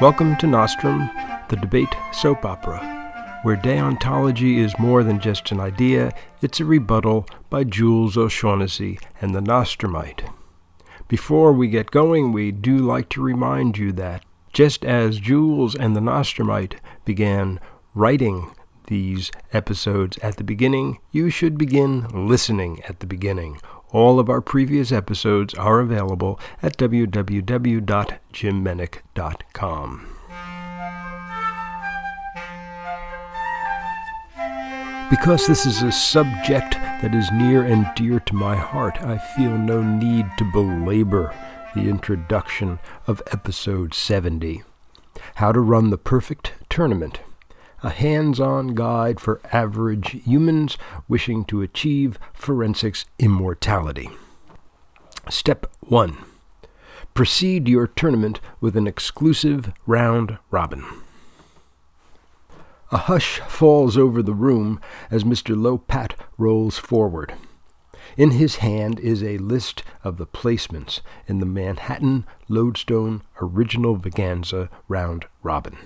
Welcome to Nostrum, the debate soap opera, where deontology is more than just an idea, it's a rebuttal by Jules O'Shaughnessy and the Nostrumite. Before we get going, we do like to remind you that just as Jules and the Nostrumite began writing these episodes at the beginning, you should begin listening at the beginning. All of our previous episodes are available at www.jimmenick.com. Because this is a subject that is near and dear to my heart, I feel no need to belabor the introduction of episode 70 How to Run the Perfect Tournament a hands on guide for average humans wishing to achieve forensics immortality. Step 1 Proceed your tournament with an exclusive round robin. A hush falls over the room as Mr. Lopat rolls forward. In his hand is a list of the placements in the Manhattan Lodestone Original Vaganza Round Robin.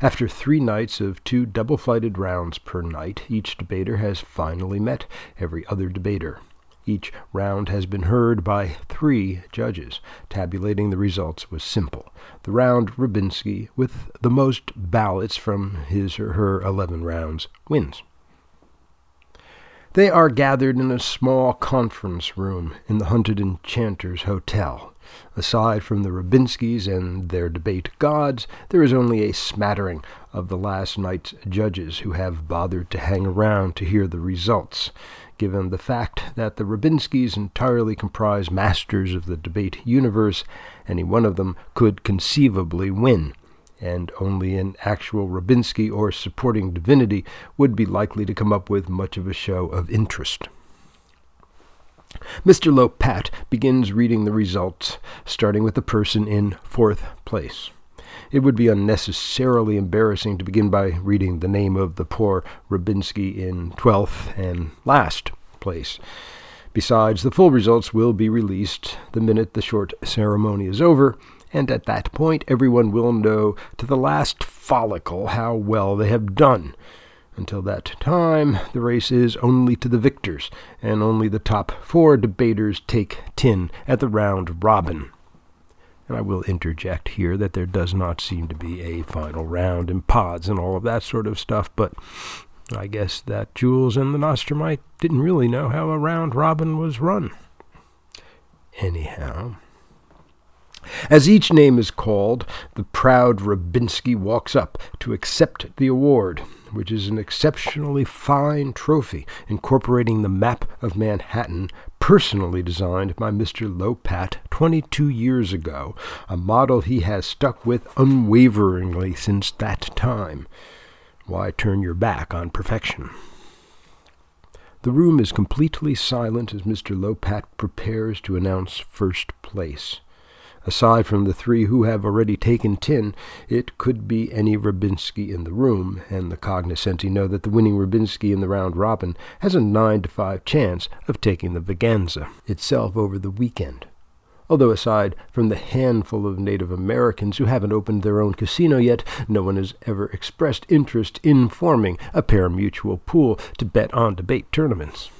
After three nights of two double flighted rounds per night, each debater has finally met every other debater. Each round has been heard by three judges. Tabulating the results was simple. The round Rubinsky, with the most ballots from his or her 11 rounds, wins. They are gathered in a small conference room in the Hunted Enchanters Hotel. Aside from the Rubinskys and their debate gods, there is only a smattering of the last night's judges who have bothered to hang around to hear the results, given the fact that the Rubinskys entirely comprise masters of the debate universe, any one of them could conceivably win and only an actual Rubinsky or supporting divinity would be likely to come up with much of a show of interest. Mr. Lopat begins reading the results, starting with the person in fourth place. It would be unnecessarily embarrassing to begin by reading the name of the poor Rabinsky in twelfth and last place. Besides, the full results will be released the minute the short ceremony is over, and at that point everyone will know to the last follicle how well they have done. Until that time, the race is only to the victors, and only the top four debaters take tin at the round robin. And I will interject here that there does not seem to be a final round and pods and all of that sort of stuff, but I guess that Jules and the Nostrumite didn't really know how a round robin was run. Anyhow. As each name is called, the proud Rubinsky walks up to accept the award, which is an exceptionally fine trophy incorporating the map of Manhattan, personally designed by Mr. Lopat 22 years ago, a model he has stuck with unwaveringly since that time. Why turn your back on perfection? The room is completely silent as Mr. Lopat prepares to announce first place. Aside from the three who have already taken tin, it could be any Rubinsky in the room, and the cognoscenti know that the winning Rubinsky in the round robin has a 9 to 5 chance of taking the Vaganza itself over the weekend. Although, aside from the handful of Native Americans who haven't opened their own casino yet, no one has ever expressed interest in forming a pari-mutuel pool to bet on debate tournaments.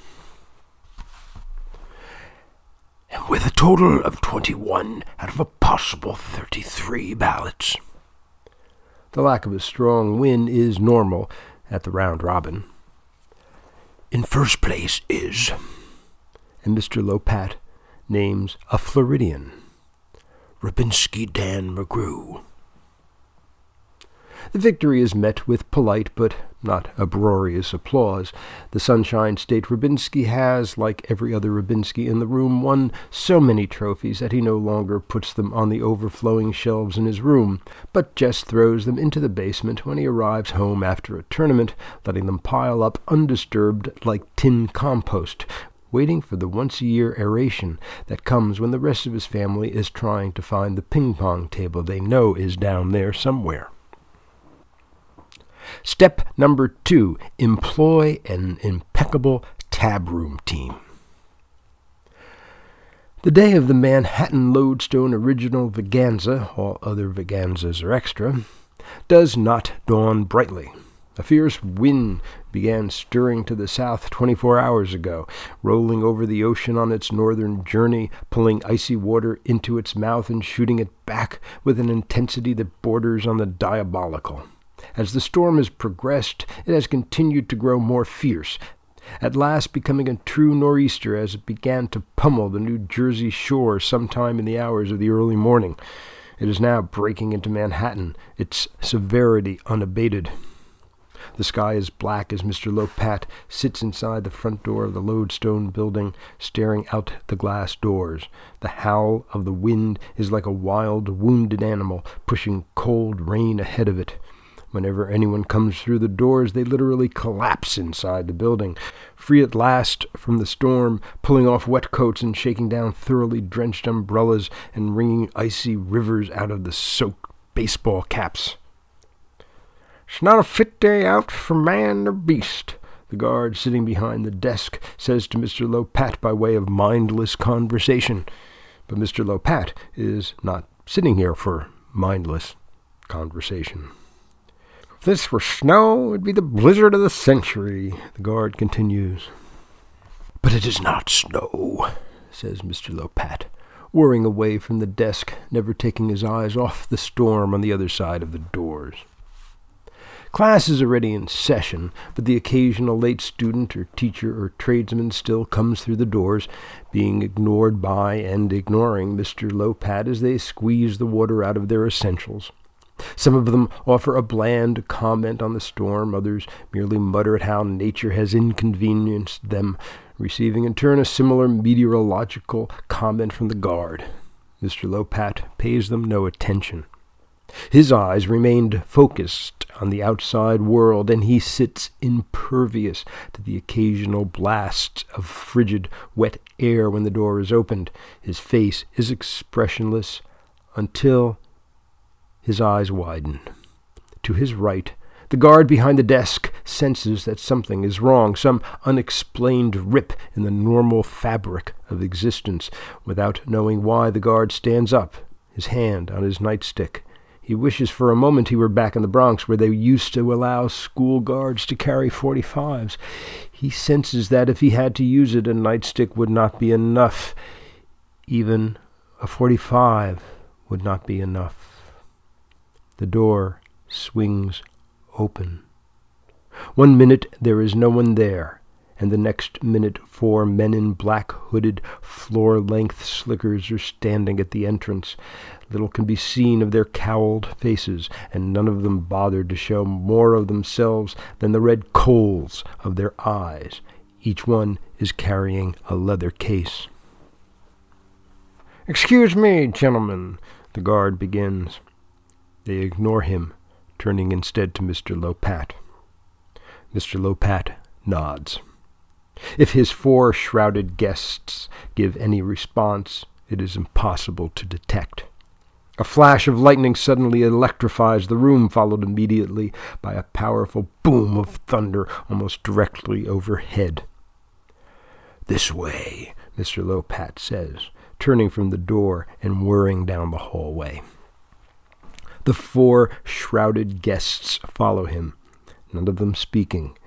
And with a total of 21 out of a possible 33 ballots. The lack of a strong win is normal at the round robin. In first place is, and Mr. Lopat names a Floridian, Rubinsky Dan McGrew. The victory is met with polite but not uproarious applause. The Sunshine State Rubinsky has, like every other Rubinsky in the room, won so many trophies that he no longer puts them on the overflowing shelves in his room, but just throws them into the basement when he arrives home after a tournament, letting them pile up undisturbed like tin compost, waiting for the once a year aeration that comes when the rest of his family is trying to find the ping pong table they know is down there somewhere. Step number two employ an impeccable tab room team. The day of the Manhattan Lodestone Original Vaganza, all other Vaganzas are extra, does not dawn brightly. A fierce wind began stirring to the south 24 hours ago, rolling over the ocean on its northern journey, pulling icy water into its mouth and shooting it back with an intensity that borders on the diabolical. As the storm has progressed, it has continued to grow more fierce, at last becoming a true nor'easter as it began to pummel the New Jersey shore sometime in the hours of the early morning. It is now breaking into Manhattan, its severity unabated. The sky is black as Mr. Lopat sits inside the front door of the Lodestone building, staring out the glass doors. The howl of the wind is like a wild, wounded animal pushing cold rain ahead of it. Whenever anyone comes through the doors, they literally collapse inside the building. Free at last from the storm, pulling off wet coats and shaking down thoroughly drenched umbrellas and wringing icy rivers out of the soaked baseball caps. It's not a fit day out for man or beast. The guard sitting behind the desk says to Mr. Lopat by way of mindless conversation. But Mr. Lopat is not sitting here for mindless conversation. If this were snow, it'd be the blizzard of the century, the guard continues. But it is not snow, says Mr. Lopat, whirring away from the desk, never taking his eyes off the storm on the other side of the doors. Class is already in session, but the occasional late student or teacher or tradesman still comes through the doors, being ignored by and ignoring Mr. Lopat as they squeeze the water out of their essentials. Some of them offer a bland comment on the storm, others merely mutter at how nature has inconvenienced them, receiving in turn a similar meteorological comment from the guard. Mr. Lopat pays them no attention. His eyes remained focused on the outside world, and he sits impervious to the occasional blasts of frigid, wet air when the door is opened. His face is expressionless until his eyes widen. To his right, the guard behind the desk senses that something is wrong, some unexplained rip in the normal fabric of existence. Without knowing why, the guard stands up, his hand on his nightstick. He wishes for a moment he were back in the Bronx, where they used to allow school guards to carry 45s. He senses that if he had to use it, a nightstick would not be enough. Even a 45 would not be enough. The door swings open. One minute there is no one there, and the next minute four men in black hooded, floor length slickers are standing at the entrance. Little can be seen of their cowled faces, and none of them bothered to show more of themselves than the red coals of their eyes. Each one is carrying a leather case. Excuse me, gentlemen, the guard begins. They ignore him, turning instead to Mr. Lopat. Mr. Lopat nods. If his four shrouded guests give any response, it is impossible to detect. A flash of lightning suddenly electrifies the room, followed immediately by a powerful boom of thunder almost directly overhead. This way, Mr. Lopat says, turning from the door and whirring down the hallway. The four shrouded guests follow him, none of them speaking,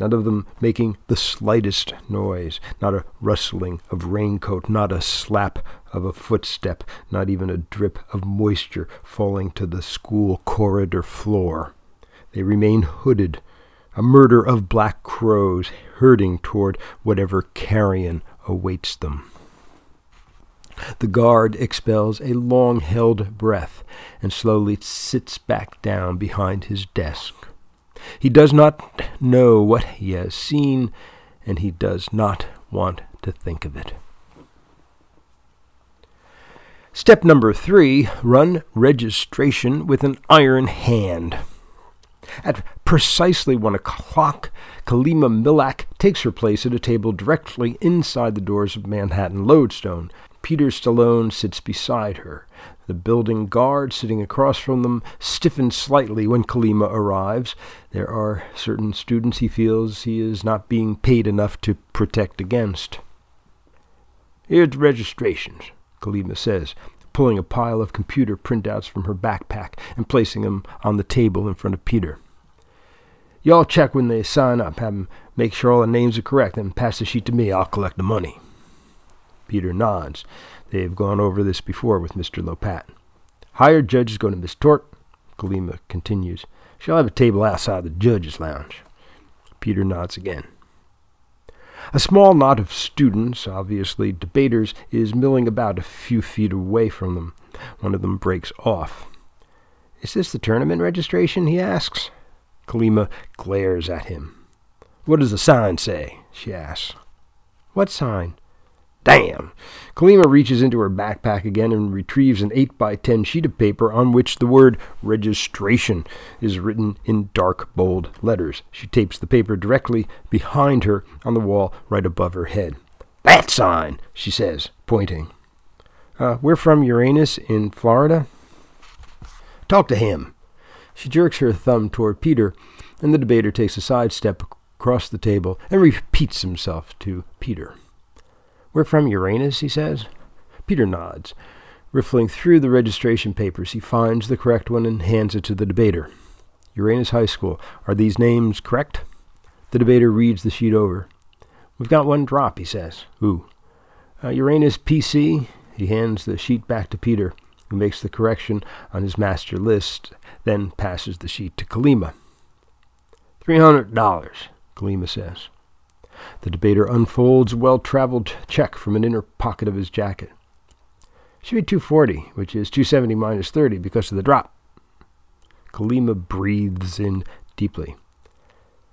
none of them making the slightest noise, not a rustling of raincoat, not a slap of a footstep, not even a drip of moisture falling to the school corridor floor. They remain hooded, a murder of black crows herding toward whatever carrion awaits them. The guard expels a long held breath and slowly sits back down behind his desk. He does not know what he has seen, and he does not want to think of it. Step number three run registration with an iron hand. At precisely one o'clock, Kalima Milak takes her place at a table directly inside the doors of Manhattan Lodestone. Peter Stallone sits beside her. The building guard sitting across from them stiffens slightly when Kalima arrives. There are certain students he feels he is not being paid enough to protect against. Here's the registrations, Kalima says, pulling a pile of computer printouts from her backpack and placing them on the table in front of Peter. Y'all check when they sign up, have 'em make sure all the names are correct, and pass the sheet to me. I'll collect the money. Peter nods. They have gone over this before with Mr. Lopat. Hired judge is going to Miss Tort. Kalima continues. She'll have a table outside the judge's lounge. Peter nods again. A small knot of students, obviously debaters, is milling about a few feet away from them. One of them breaks off. Is this the tournament registration? he asks. Kalima glares at him. What does the sign say? she asks. What sign? Damn! Kalima reaches into her backpack again and retrieves an 8 by 10 sheet of paper on which the word registration is written in dark, bold letters. She tapes the paper directly behind her on the wall right above her head. That sign, she says, pointing. Uh, we're from Uranus in Florida. Talk to him. She jerks her thumb toward Peter, and the debater takes a side step across the table and repeats himself to Peter. We're from Uranus, he says. Peter nods. Riffling through the registration papers, he finds the correct one and hands it to the debater. Uranus High School. Are these names correct? The debater reads the sheet over. We've got one drop, he says. Who? Uh, Uranus PC. He hands the sheet back to Peter, who makes the correction on his master list, then passes the sheet to Kalima. Three hundred dollars, Kalima says. The debater unfolds a well traveled check from an inner pocket of his jacket. Should be 240, which is 270 minus 30 because of the drop. Kalima breathes in deeply.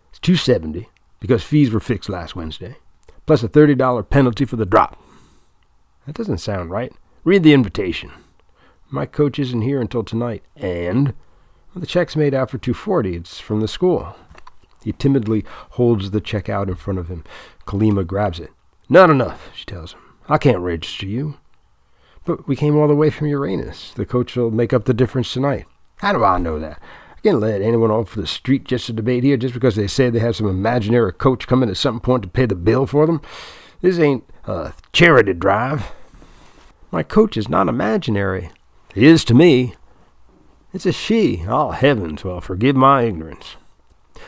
It's 270 because fees were fixed last Wednesday, plus a $30 penalty for the drop. That doesn't sound right. Read the invitation. My coach isn't here until tonight, and well, the check's made out for 240. It's from the school. He timidly holds the check out in front of him. Kalima grabs it. Not enough, she tells him. I can't register you. But we came all the way from Uranus. The coach will make up the difference tonight. How do I know that? I can't let anyone off the street just to debate here just because they say they have some imaginary coach coming at some point to pay the bill for them. This ain't a charity drive. My coach is not imaginary. He is to me. It's a she. All heavens, well, forgive my ignorance.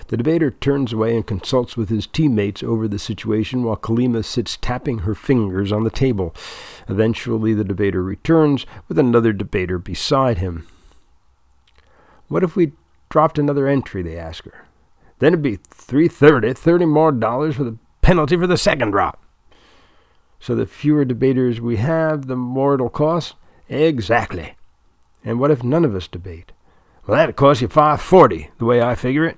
The debater turns away and consults with his teammates over the situation while Kalima sits tapping her fingers on the table. Eventually, the debater returns with another debater beside him. What if we dropped another entry? They ask her. Then it'd be three thirty, thirty more dollars for the penalty for the second drop. So the fewer debaters we have, the more it'll cost? Exactly. And what if none of us debate? Well, that'd cost you five forty, the way I figure it.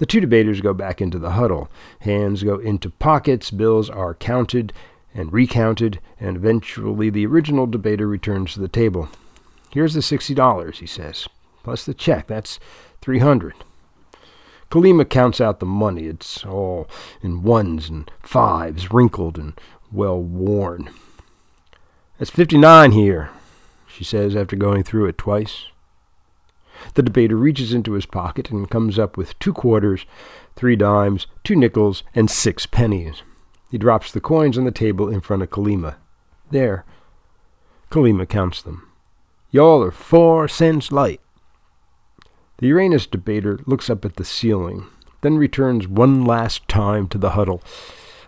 The two debaters go back into the huddle. Hands go into pockets, bills are counted and recounted, and eventually the original debater returns to the table. Here's the sixty dollars, he says, plus the check. That's three hundred. Kalima counts out the money. It's all in ones and fives, wrinkled and well worn. That's fifty nine here, she says after going through it twice. The debater reaches into his pocket and comes up with two quarters, three dimes, two nickels, and six pennies. He drops the coins on the table in front of Kalima. There. Kalima counts them. Y'all are four cents light. The Uranus debater looks up at the ceiling, then returns one last time to the huddle.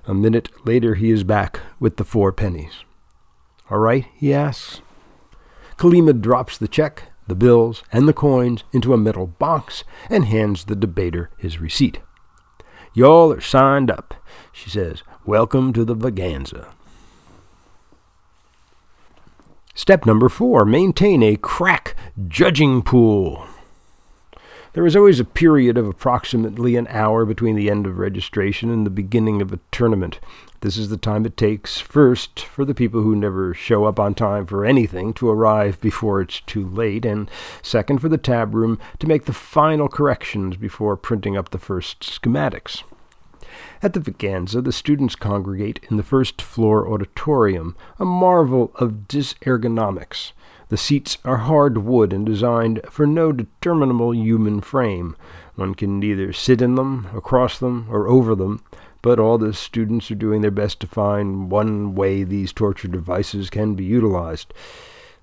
A minute later he is back with the four pennies. All right, he asks. Kalima drops the check the bills and the coins into a metal box and hands the debater his receipt. Y'all are signed up, she says. Welcome to the Vaganza. Step number four maintain a crack judging pool. There is always a period of approximately an hour between the end of registration and the beginning of a tournament. This is the time it takes, first, for the people who never show up on time for anything to arrive before it's too late, and second, for the tab room to make the final corrections before printing up the first schematics. At the Vaganza, the students congregate in the first floor auditorium, a marvel of disergonomics. The seats are hard wood and designed for no determinable human frame. One can neither sit in them, across them, or over them. But all the students are doing their best to find one way these torture devices can be utilized.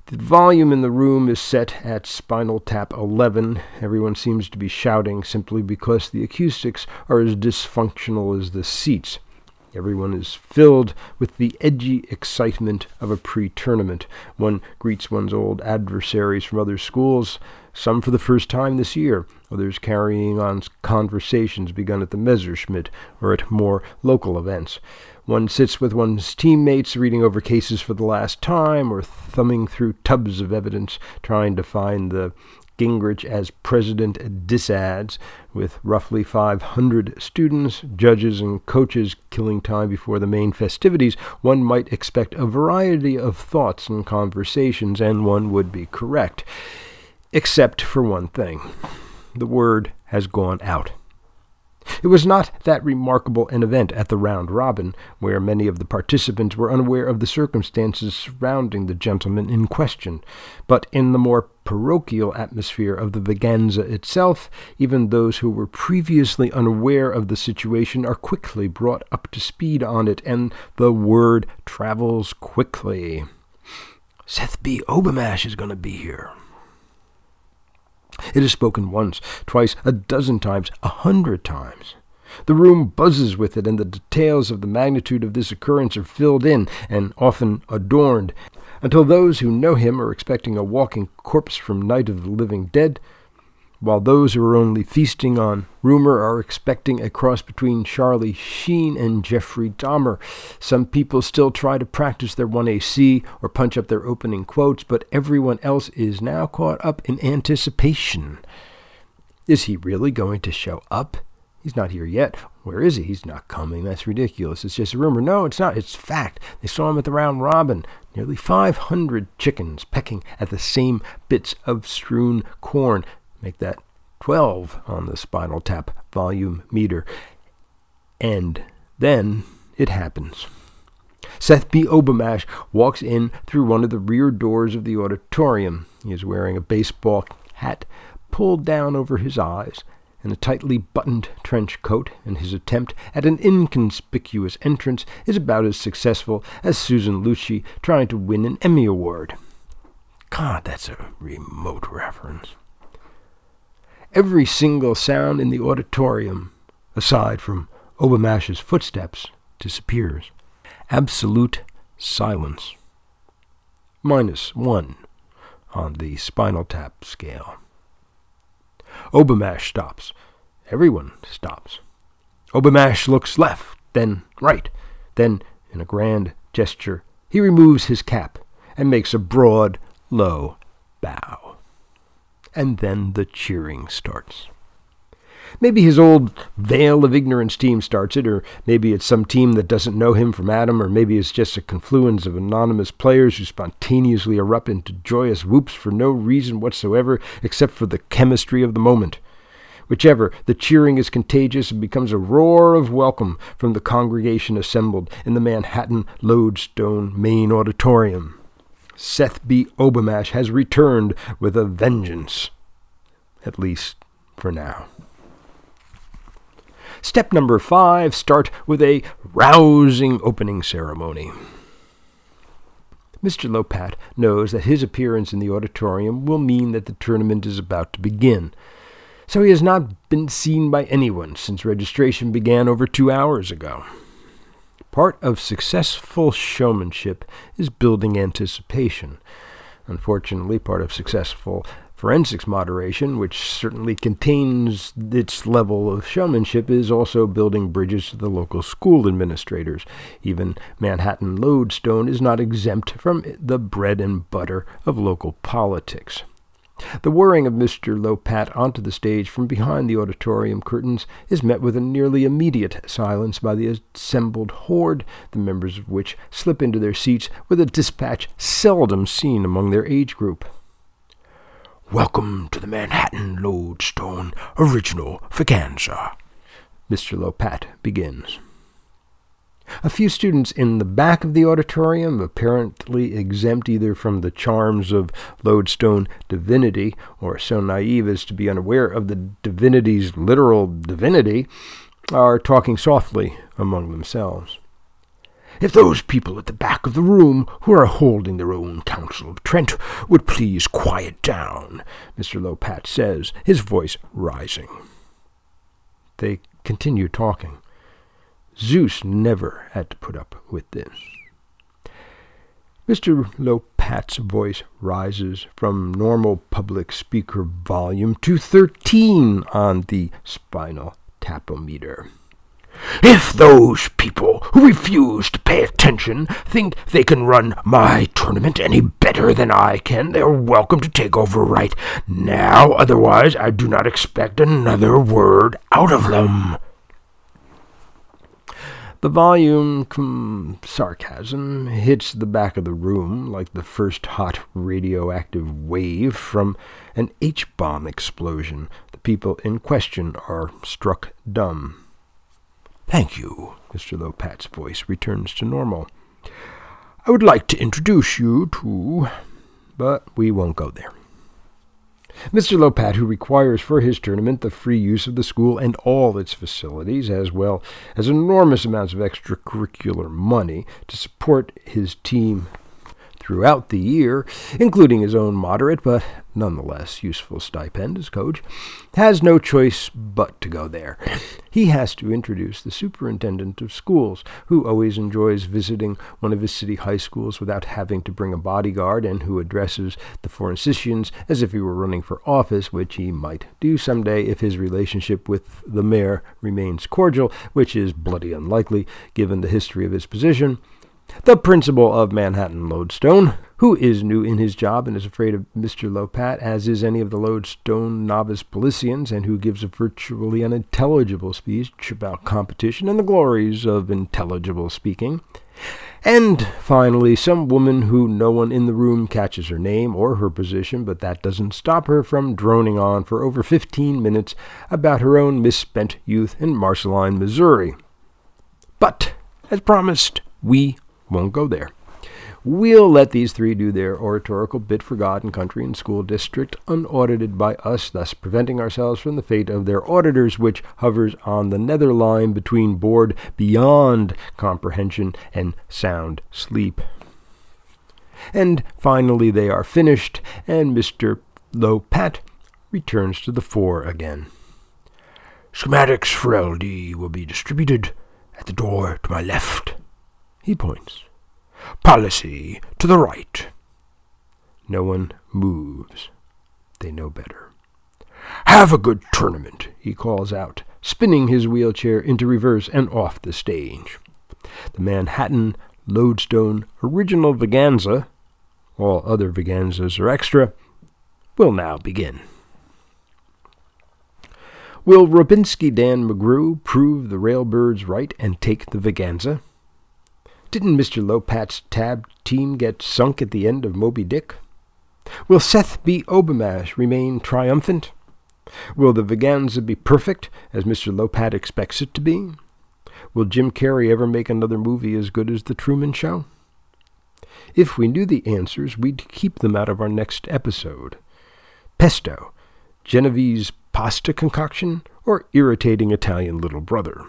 The volume in the room is set at Spinal Tap 11. Everyone seems to be shouting simply because the acoustics are as dysfunctional as the seats. Everyone is filled with the edgy excitement of a pre tournament. One greets one's old adversaries from other schools, some for the first time this year, others carrying on conversations begun at the Messerschmitt or at more local events. One sits with one's teammates reading over cases for the last time or thumbing through tubs of evidence trying to find the Gingrich as president disads, with roughly 500 students, judges, and coaches killing time before the main festivities, one might expect a variety of thoughts and conversations, and one would be correct. Except for one thing the word has gone out. It was not that remarkable an event at the round robin, where many of the participants were unaware of the circumstances surrounding the gentleman in question, but in the more parochial atmosphere of the Vaganza itself, even those who were previously unaware of the situation are quickly brought up to speed on it, and the word travels quickly. Seth B. Obamash is going to be here. It is spoken once, twice, a dozen times, a hundred times. The room buzzes with it, and the details of the magnitude of this occurrence are filled in and often adorned, until those who know him are expecting a walking corpse from Night of the Living Dead, while those who are only feasting on rumor are expecting a cross between Charlie Sheen and Jeffrey Dahmer. Some people still try to practice their 1AC or punch up their opening quotes, but everyone else is now caught up in anticipation. Is he really going to show up? He's not here yet. Where is he? He's not coming. That's ridiculous. It's just a rumor. No, it's not. It's fact. They saw him at the round robin. Nearly 500 chickens pecking at the same bits of strewn corn. Make that 12 on the spinal tap volume meter. And then it happens. Seth B. Obamash walks in through one of the rear doors of the auditorium. He is wearing a baseball hat pulled down over his eyes and a tightly buttoned trench coat, and his attempt at an inconspicuous entrance is about as successful as Susan Lucci trying to win an Emmy Award. God, that's a remote reference. Every single sound in the auditorium, aside from Obamash's footsteps, disappears. Absolute silence. Minus one on the spinal tap scale. Obamash stops. Everyone stops. Obamash looks left, then right, then, in a grand gesture, he removes his cap and makes a broad, low bow and then the cheering starts. Maybe his old veil of ignorance team starts it, or maybe it's some team that doesn't know him from Adam, or maybe it's just a confluence of anonymous players who spontaneously erupt into joyous whoops for no reason whatsoever except for the chemistry of the moment. Whichever, the cheering is contagious and becomes a roar of welcome from the congregation assembled in the Manhattan Lodestone main auditorium. Seth B. Obamash has returned with a vengeance. At least for now. Step number five start with a rousing opening ceremony. Mr. Lopat knows that his appearance in the auditorium will mean that the tournament is about to begin, so he has not been seen by anyone since registration began over two hours ago. Part of successful showmanship is building anticipation. Unfortunately, part of successful forensics moderation, which certainly contains its level of showmanship, is also building bridges to the local school administrators. Even Manhattan Lodestone is not exempt from the bread and butter of local politics. The whirring of Mr. Lopat onto the stage from behind the auditorium curtains is met with a nearly immediate silence by the assembled horde, the members of which slip into their seats with a dispatch seldom seen among their age group. Welcome to the Manhattan Lodestone Original Vaganza, Mr. Lopat begins. A few students in the back of the auditorium, apparently exempt either from the charms of lodestone divinity or so naive as to be unaware of the divinity's literal divinity, are talking softly among themselves. If those people at the back of the room who are holding their own council of Trent would please quiet down, Mr. Lopat says, his voice rising. They continue talking. Zeus never had to put up with this. Mr. Lopat's voice rises from normal public speaker volume to 13 on the spinal tapometer. If those people who refuse to pay attention think they can run my tournament any better than I can, they're welcome to take over right now. Otherwise, I do not expect another word out of them. The volume com- sarcasm hits the back of the room like the first hot radioactive wave from an H bomb explosion. The people in question are struck dumb. Thank you, Mr. Lopat's voice returns to normal. I would like to introduce you to. But we won't go there. Mr. Lopat, who requires for his tournament the free use of the school and all its facilities, as well as enormous amounts of extracurricular money to support his team throughout the year, including his own moderate but nonetheless useful stipend as coach, has no choice but to go there. He has to introduce the superintendent of schools, who always enjoys visiting one of his city high schools without having to bring a bodyguard and who addresses the Forensicians as if he were running for office, which he might do someday if his relationship with the mayor remains cordial, which is bloody unlikely given the history of his position the principal of Manhattan Lodestone, who is new in his job and is afraid of Mr. Lopat, as is any of the Lodestone novice Policians, and who gives a virtually unintelligible speech about competition and the glories of intelligible speaking. And finally, some woman who no one in the room catches her name or her position, but that doesn't stop her from droning on for over fifteen minutes about her own misspent youth in Marceline, Missouri. But, as promised, we won't go there. We'll let these three do their oratorical bit for God and country and school district unaudited by us, thus preventing ourselves from the fate of their auditors, which hovers on the nether line between bored beyond comprehension and sound sleep. And finally they are finished, and Mr. Lopat returns to the fore again. Schematics for LD will be distributed at the door to my left. He points. Policy to the right. No one moves. They know better. Have a good tournament, he calls out, spinning his wheelchair into reverse and off the stage. The Manhattan Lodestone Original Vaganza, all other Vaganzas are extra, will now begin. Will Robinski Dan McGrew prove the railbirds right and take the Vaganza? Didn't Mr. Lopat's tab team get sunk at the end of Moby Dick? Will Seth B. Obamash remain triumphant? Will the Vaganza be perfect, as Mr. Lopat expects it to be? Will Jim Carrey ever make another movie as good as The Truman Show? If we knew the answers, we'd keep them out of our next episode. Pesto, Genovese pasta concoction, or irritating Italian little brother?